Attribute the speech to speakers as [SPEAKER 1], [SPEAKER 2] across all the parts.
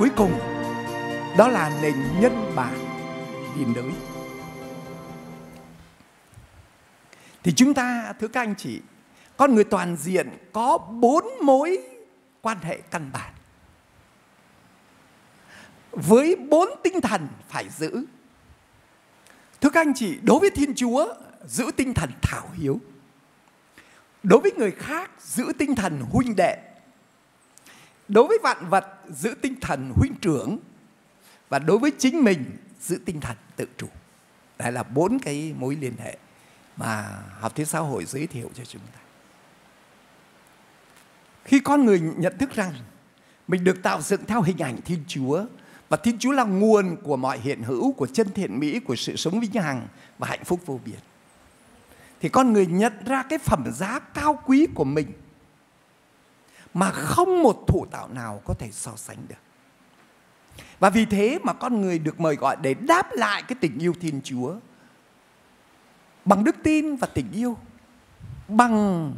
[SPEAKER 1] cuối cùng, đó là nền nhân bản điền đới thì chúng ta, thưa các anh chị, con người toàn diện có bốn mối quan hệ căn bản. Với bốn tinh thần phải giữ. Thưa các anh chị, đối với thiên chúa, giữ tinh thần thảo hiếu. Đối với người khác, giữ tinh thần huynh đệ đối với vạn vật giữ tinh thần huynh trưởng, và đối với chính mình giữ tinh thần tự chủ. Đây là bốn cái mối liên hệ mà học thuyết xã hội giới thiệu cho chúng ta. Khi con người nhận thức rằng mình được tạo dựng theo hình ảnh thiên chúa, và thiên chúa là nguồn của mọi hiện hữu, của chân thiện mỹ, của sự sống vĩnh hằng và hạnh phúc vô biên, thì con người nhận ra cái phẩm giá cao quý của mình mà không một thủ tạo nào có thể so sánh được. Và vì thế mà con người được mời gọi để đáp lại cái tình yêu Thiên Chúa bằng đức tin và tình yêu, bằng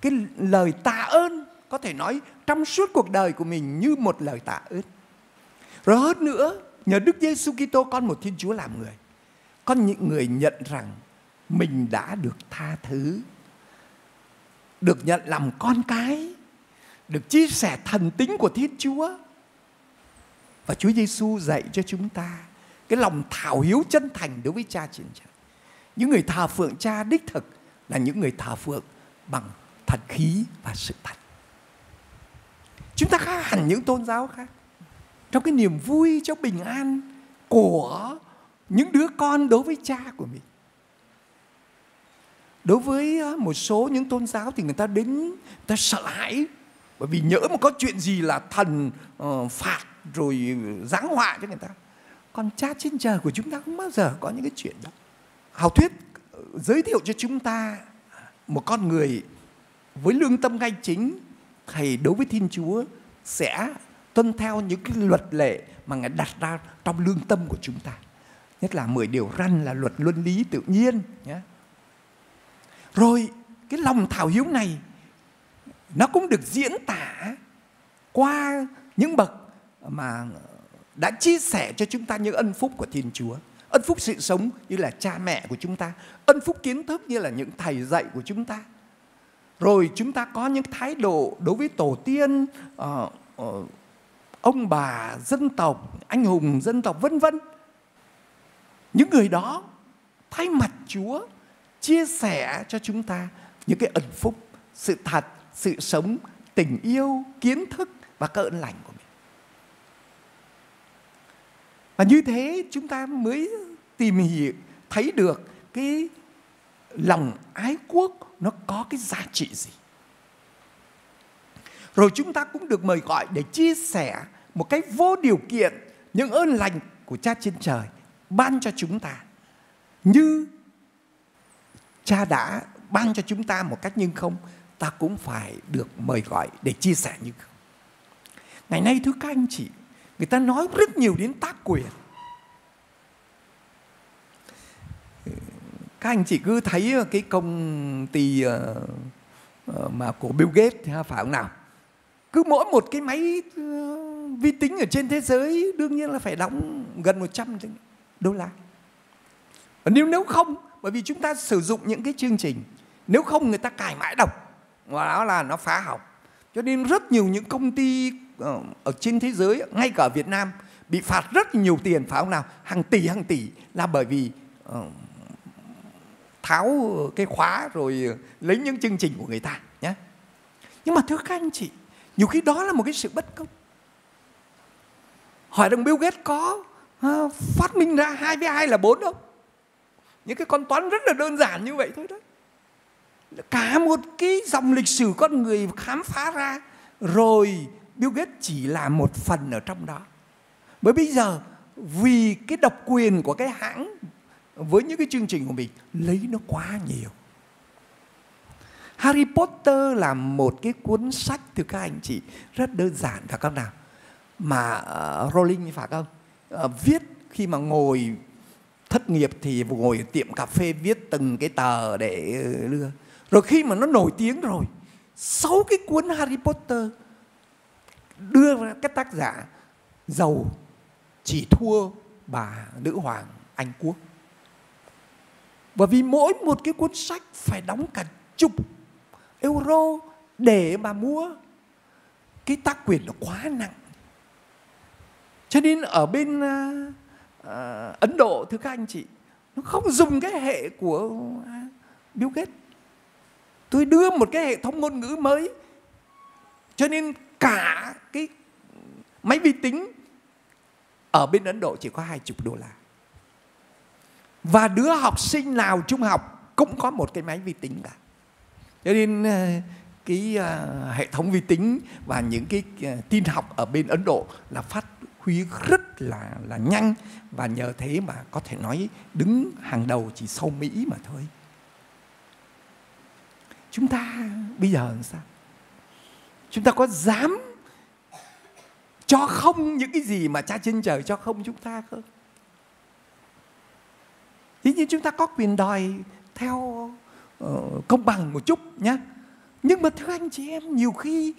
[SPEAKER 1] cái lời tạ ơn có thể nói trong suốt cuộc đời của mình như một lời tạ ơn. Rồi hơn nữa, nhờ Đức Giêsu Kitô con một Thiên Chúa làm người, con những người nhận rằng mình đã được tha thứ được nhận làm con cái, được chia sẻ thần tính của Thiên Chúa. Và Chúa Giêsu dạy cho chúng ta cái lòng thảo hiếu chân thành đối với cha trên trời những người thờ phượng cha đích thực là những người thờ phượng bằng thật khí và sự thật. Chúng ta khác hẳn những tôn giáo khác. Trong cái niềm vui, trong bình an của những đứa con đối với cha của mình đối với một số những tôn giáo thì người ta đến người ta sợ hãi bởi vì nhỡ mà có chuyện gì là thần uh, phạt rồi ừ, giáng họa cho người ta còn cha trên trời của chúng ta không bao giờ có những cái chuyện đó. Hào thuyết ờ, giới thiệu cho chúng ta một con người với lương tâm ngay chính thầy đối với thiên chúa sẽ tuân theo những cái luật lệ mà ngài đặt ra trong lương tâm của chúng ta. Nhất là mười điều răn là luật luân lý tự nhiên nhé rồi cái lòng thảo hiếu này nó cũng được diễn tả qua những bậc mà đã chia sẻ cho chúng ta những ân phúc của Thiên Chúa. Ân phúc sự sống như là cha mẹ của chúng ta, ân phúc kiến thức như là những thầy dạy của chúng ta. Rồi chúng ta có những thái độ đối với tổ tiên, ờ, ờ, ông bà, dân tộc, anh hùng dân tộc vân vân. Những người đó thay mặt Chúa chia sẻ cho chúng ta những cái ẩn phúc, sự thật, sự sống, tình yêu, kiến thức và các ơn lành của mình. Và như thế chúng ta mới tìm hiểu thấy được cái lòng ái quốc nó có cái giá trị gì. Rồi chúng ta cũng được mời gọi để chia sẻ một cách vô điều kiện những ơn lành của cha trên trời ban cho chúng ta như cha đã ban cho chúng ta một cách nhưng không, ta cũng phải được mời gọi để chia sẻ nhưng không. Ngày nay, thưa các anh chị, người ta nói rất nhiều đến tác quyền. Các anh chị cứ thấy ờ, cái công ty ờ, ờ, mà của Bill Gates phải không nào? Cứ mỗi một cái máy vi tính ở trên thế giới, đương nhiên là phải đóng gần 100 đô la. Nếu nếu không bởi vì chúng ta sử dụng những cái chương trình. Nếu không người ta cài mãi độc và đó là nó phá học cho nên rất nhiều những công ty ờ, ở trên thế giới ngay cả ở Việt Nam bị phạt rất nhiều tiền phải không nào? Hàng tỷ hàng tỷ là bởi vì uh, tháo cái khóa rồi lấy những chương trình của người ta nhé nhưng mà thưa các anh chị nhiều khi đó là một cái sự bất công. Hỏi rằng Bill Gates có uh, phát minh ra hai với hai là bốn không? Những cái con toán rất là đơn giản như vậy thôi đó cả một cái dòng lịch sử con người khám phá ra rồi Bill Gates chỉ là một phần ở trong đó. Bởi bây giờ vì cái độc quyền của cái hãng với những cái chương trình của mình lấy nó quá nhiều. Harry Potter là một cái cuốn sách thưa các anh chị rất đơn giản phải không nào? Mà uh, Rowling phải không? Uh, viết khi mà ngồi thất nghiệp thì ngồi ở tiệm cà phê viết từng cái tờ để ờ, đưa rồi khi mà nó nổi tiếng rồi, sáu cái cuốn Harry Potter đưa ra các tác giả, giàu chỉ thua bà nữ hoàng Anh Quốc. Bởi vì mỗi một cái cuốn sách phải đóng cả chục euro để mà mua, cái tác quyền nó quá nặng. Cho nên ở bên ờ, uh, Ấn Độ thưa các anh chị, nó không dùng cái hệ của uh, Bill Gates. Tôi đưa một cái hệ thống ngôn ngữ mới cho nên cả cái máy vi tính ở bên Ấn Độ chỉ có hai chục đô la. Và đứa học sinh nào trung học cũng có một cái máy vi tính cả. Cho nên ờ, cái ờ, hệ thống vi tính và những cái tin học ở bên Ấn Độ là phát huy rất là là nhanh và nhờ thế mà có thể nói đứng hàng đầu chỉ sau Mỹ mà thôi. Chúng ta bây giờ làm sao? Chúng ta có dám cho không những cái gì mà cha trên trời cho không chúng ta không? Dĩ nhiên chúng ta có quyền đòi theo uh, công bằng một chút nhé. Nhưng mà thưa anh chị em, nhiều khi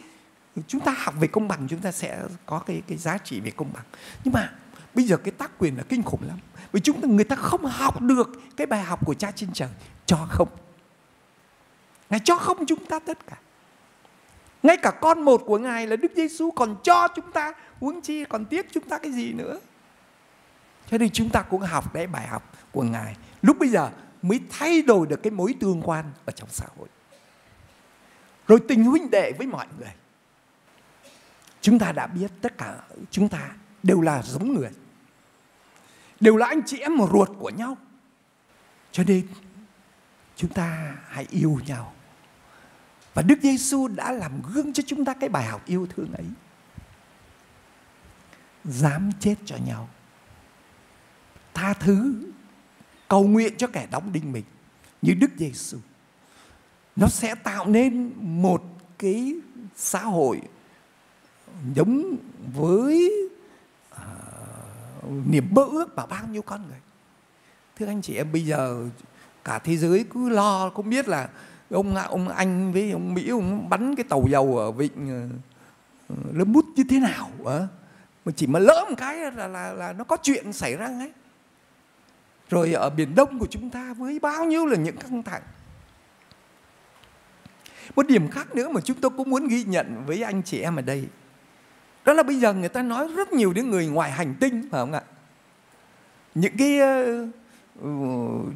[SPEAKER 1] chúng ta học về công bằng, chúng ta sẽ có cái cái giá trị về công bằng. Nhưng mà bây giờ cái tác quyền là kinh khủng lắm. Vì chúng ta, người ta không học được cái bài học của cha trên trời cho không. Ngài cho không chúng ta tất cả. Ngay cả con một của Ngài là Đức Giêsu còn cho chúng ta huống chi, còn tiếc chúng ta cái gì nữa. Cho nên chúng ta cũng học cái bài học của Ngài. Lúc bây giờ mới thay đổi được cái mối tương quan ở trong xã hội. Rồi tình huynh đệ với mọi người. Chúng ta đã biết tất cả chúng ta đều là giống người. Đều là anh chị em một ruột của nhau. Cho nên chúng ta hãy yêu nhau và Đức Giêsu đã làm gương cho chúng ta cái bài học yêu thương ấy. Dám chết cho nhau. Tha thứ, cầu nguyện cho kẻ đóng đinh mình như Đức Giêsu. Nó sẽ tạo nên một cái xã hội giống với à, niềm mơ ước mà bao nhiêu con người. Thưa anh chị em bây giờ cả thế giới cứ lo không biết là ông ông anh với ông mỹ ông bắn cái tàu dầu ở vịnh ờ, ờ, lớn lâm bút như thế nào à? mà chỉ mà lỡ một cái là, là là nó có chuyện xảy ra ngay rồi ở biển đông của chúng ta với bao nhiêu là những căng thẳng một điểm khác nữa mà chúng tôi cũng muốn ghi nhận với anh chị em ở đây đó là bây giờ người ta nói rất nhiều đến người ngoài hành tinh, phải không ạ những cái ờ, ừ,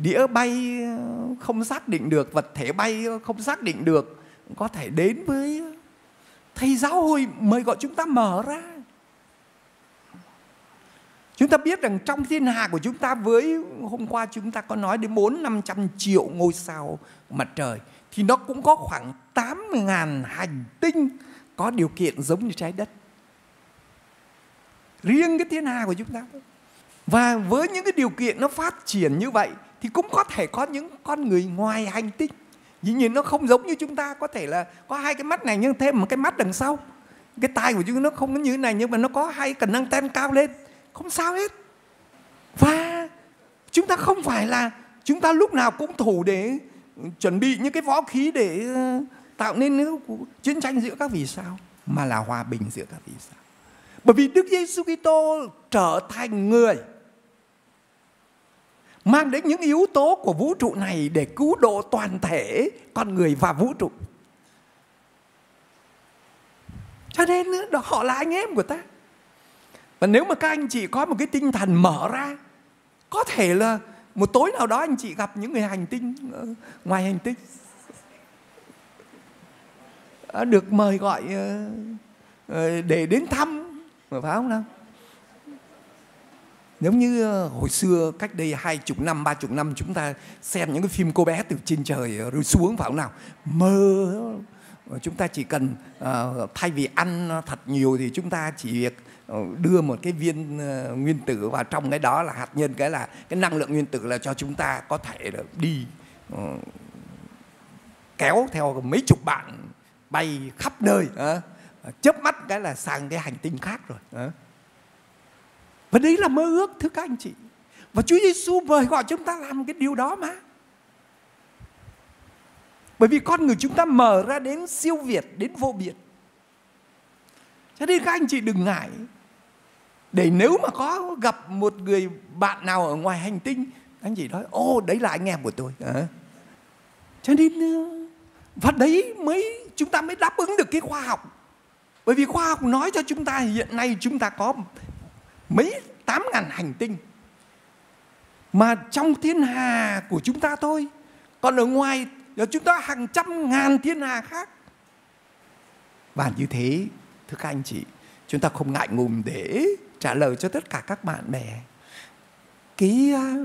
[SPEAKER 1] đĩa bay ờ, không xác định được, vật thể bay không xác định được, có thể đến với thầy giáo hội mời gọi chúng ta mở ra Chúng ta biết rằng trong thiên hà của chúng ta với, hôm qua chúng ta có nói đến 4 500 triệu ngôi sao mặt trời, thì nó cũng có khoảng 8.000 hành tinh có điều kiện giống như trái đất. Riêng cái thiên hà của chúng ta thôi. Và với những cái điều kiện nó phát triển như vậy, thì cũng có thể có những con người ngoài hành tinh. Dĩ nhiên nó không giống như chúng ta, có thể là có hai cái mắt này nhưng thêm một cái mắt đằng sau. Cái tai của chúng nó không có như thế này, nhưng mà nó có hai cần năng ten cao lên. Không sao hết. Và chúng ta không phải là chúng ta lúc nào cũng thủ để chuẩn bị những cái võ khí để ờ, tạo nên chiến tranh giữa các vì sao, mà là hòa bình giữa các vì sao. Bởi vì Đức Giêsu Kitô trở thành người mang đến những yếu tố của vũ trụ này để cứu độ toàn thể con người và vũ trụ. Cho nên đó họ là anh em của ta. Và nếu mà các anh chị có một cái tinh thần mở ra, có thể là một tối nào đó anh chị gặp những người hành tinh ờ, ngoài hành tinh ờ, được mời gọi ờ, để đến thăm mà phải không nào Giống như ờ, hồi xưa cách đây hai chục năm, ba chục năm chúng ta xem những cái phim cô bé từ trên trời ờ, rơi xuống phải không nào? Mơ ờ, chúng ta chỉ cần uh, thay vì ăn thật nhiều thì chúng ta chỉ việc đưa một cái viên uh, nguyên tử vào trong cái đó là hạt nhân cái là cái năng lượng nguyên tử là cho chúng ta có thể là đi uh, kéo theo mấy chục bạn bay khắp nơi uh, chớp mắt cái là sang cái hành tinh khác rồi. Và đấy là mơ ước thưa các anh chị. Và Chúa Giêsu mời gọi chúng ta làm cái điều đó mà. Bởi vì con người chúng ta mở ra đến siêu việt, đến vô biệt. cho nên các anh chị đừng ngại để nếu mà có gặp một người bạn nào ở ngoài hành tinh anh chị nói ô đấy là anh em của tôi à. cho nên ờ, và đấy mới chúng ta mới đáp ứng được cái khoa học bởi vì khoa học nói cho chúng ta hiện nay chúng ta có mấy tám ngàn hành tinh. Mà trong thiên hà của chúng ta thôi, còn ở ngoài là chúng ta hàng trăm ngàn thiên hà khác. Và như thế, thưa các anh chị, chúng ta không ngại ngùng để trả lời cho tất cả các bạn bè. Cái à,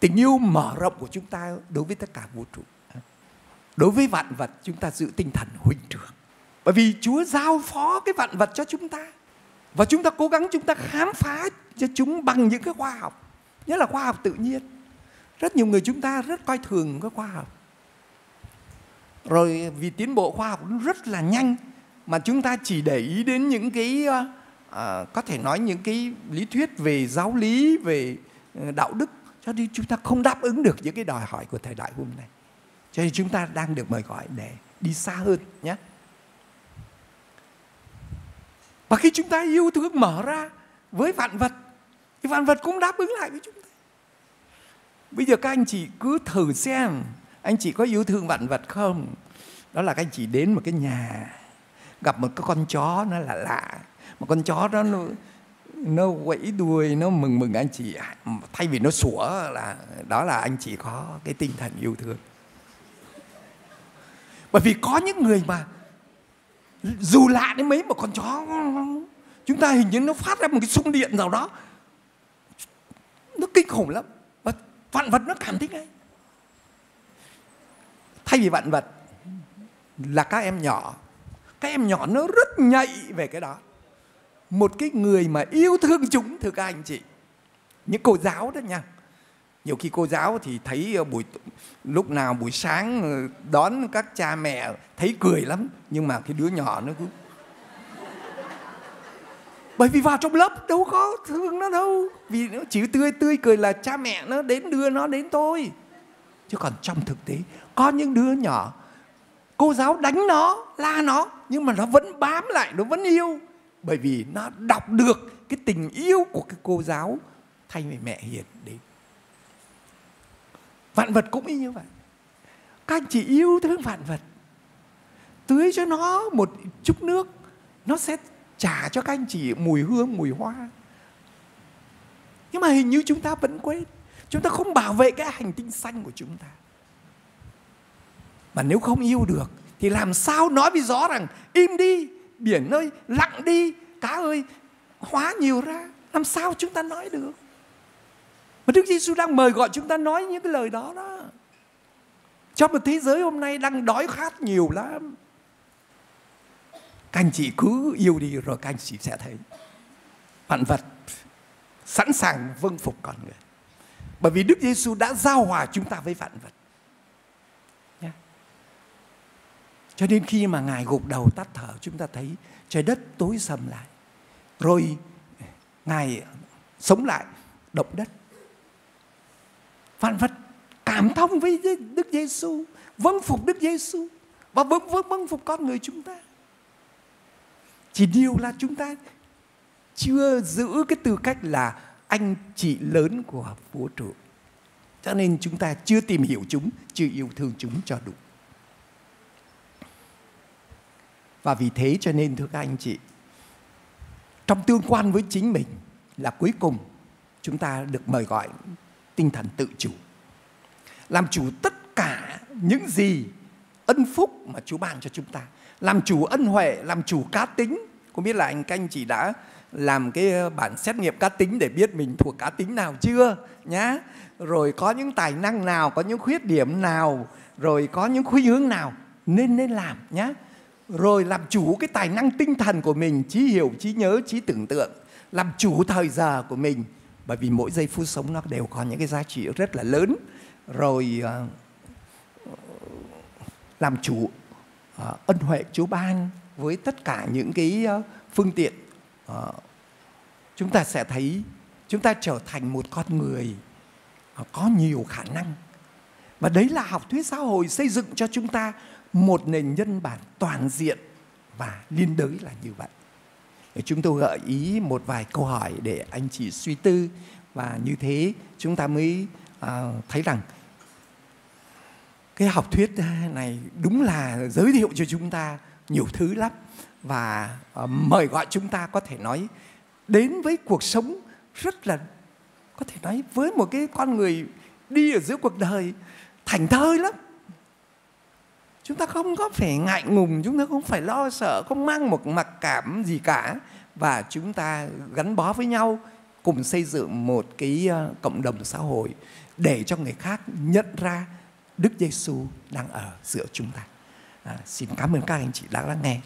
[SPEAKER 1] tình yêu mở rộng của chúng ta đối với tất cả vũ trụ à, đối với vạn vật chúng ta giữ tinh thần huynh trưởng bởi vì Chúa giao phó cái vạn vật cho chúng ta. Và chúng ta cố gắng chúng ta khám phá cho chúng bằng những cái khoa học. Nhất là khoa học tự nhiên. Rất nhiều người chúng ta rất coi thường cái khoa học. Rồi vì tiến bộ khoa học rất là nhanh mà chúng ta chỉ để ý đến những cái à, có thể nói những cái lý thuyết về giáo lý về ờ, đạo đức. Cho nên chúng ta không đáp ứng được những cái đòi hỏi của thời đại hôm nay. Cho nên chúng ta đang được mời gọi để đi xa hơn nhé và khi chúng ta yêu thương, mở ra với vạn vật, thì vạn vật cũng đáp ứng lại với chúng ta. Bây giờ các anh chị cứ thử xem, anh chị có yêu thương vạn vật không? Đó là các anh chị đến một cái nhà, gặp một cái con chó nó là lạ. Một con chó đó nó nó quẫy đuôi, nó mừng mừng anh chị. Thay vì nó sủa là, đó là anh chị có cái tinh thần yêu thương. Bởi vì có những người mà dù lạ đến mấy mà con chó. Chúng ta hình như nó phát ra một cái xung điện nào đó. Nó kinh khủng lắm. Và vạn vật nó cảm thấy ngay. Thay vì vạn vật là các em nhỏ. Các em nhỏ nó rất nhạy về cái đó. Một cái người mà yêu thương chúng, thưa các anh chị. Những cô giáo đó nha nhiều khi cô giáo thì thấy ờ, buổi lúc nào buổi sáng ờ, đón các cha mẹ thấy cười lắm, nhưng mà cái đứa nhỏ nó cứ bởi vì vào trong lớp đâu có thương nó đâu, vì nó chỉ tươi tươi cười là cha mẹ nó đến, đưa nó đến tôi chứ còn trong thực tế, có những đứa nhỏ, cô giáo đánh nó, la nó, nhưng mà nó vẫn bám lại, nó vẫn yêu. Bởi vì nó đọc được cái tình yêu của cái cô giáo thay vì mẹ hiền đến vạn vật cũng y như vậy. Các anh chị yêu thương vạn vật. Tưới cho nó một chút nước, nó sẽ trả cho các anh chị mùi hương, mùi hoa. Nhưng mà hình như chúng ta vẫn quên. Chúng ta không bảo vệ cái hành tinh xanh của chúng ta. Mà nếu không yêu được, thì làm sao nói với gió rằng, im đi, biển ơi, lặng đi, cá ơi, hóa nhiều ra. Làm sao chúng ta nói được? Mà Đức Giêsu đang mời gọi chúng ta nói những cái lời đó đó. Trong một thế giới hôm nay đang đói khát nhiều lắm. Các anh chị cứ yêu đi rồi các anh chị sẽ thấy. Vạn vật sẵn sàng vâng phục con người. Bởi vì Đức Giêsu đã giao hòa chúng ta với vạn vật. Cho nên khi mà ngài gục đầu tắt thở chúng ta thấy trời đất tối sầm lại. Rồi ngài sống lại động đất vạn vật cảm thông với Đức Giêsu, vâng phục Đức Giêsu và vâng vâng vâng phục con người chúng ta. Chỉ điều là chúng ta chưa giữ cái tư cách là anh chị lớn của vũ trụ. Cho nên chúng ta chưa tìm hiểu chúng, chưa yêu thương chúng cho đủ. Và vì thế cho nên thưa các anh chị, trong tương quan với chính mình là cuối cùng chúng ta được mời gọi tinh thần tự chủ, làm chủ tất cả những gì ân phúc mà Chúa ban cho chúng ta, làm chủ ân huệ, làm chủ cá tính. Không biết là anh canh chỉ đã làm cái ờ, bản xét nghiệm cá tính để biết mình thuộc cá tính nào chưa nhá? Rồi có những tài năng nào, có những khuyết điểm nào, rồi có những khuynh hướng nào nên nên làm nhá. Rồi làm chủ cái tài năng tinh thần của mình, trí hiểu, trí nhớ, trí tưởng tượng, làm chủ thời giờ của mình bởi vì mỗi giây phút sống nó đều có những cái giá trị rất là lớn. Rồi ờ, làm chủ ờ, ân huệ Chúa ban với tất cả những cái ờ, phương tiện. Chúng ta sẽ thấy chúng ta trở thành một con người có nhiều khả năng. Và đấy là học thuyết xã hội xây dựng cho chúng ta một nền nhân bản toàn diện và liên đới là như vậy chúng tôi gợi ý một vài câu hỏi để anh chị suy tư. Và như thế, chúng ta mới à, thấy rằng cái học thuyết này đúng là giới thiệu cho chúng ta nhiều thứ lắm. Và à, mời gọi chúng ta có thể nói đến với cuộc sống rất là, có thể nói với một cái con người đi ở giữa cuộc đời thành thơi lắm chúng ta không có phải ngại ngùng chúng ta không phải lo sợ không mang một mặc cảm gì cả và chúng ta gắn bó với nhau cùng xây dựng một cái ờ, cộng đồng xã hội để cho người khác nhận ra Đức Giêsu đang ở giữa chúng ta. À, xin cảm ơn các anh chị đã lắng nghe.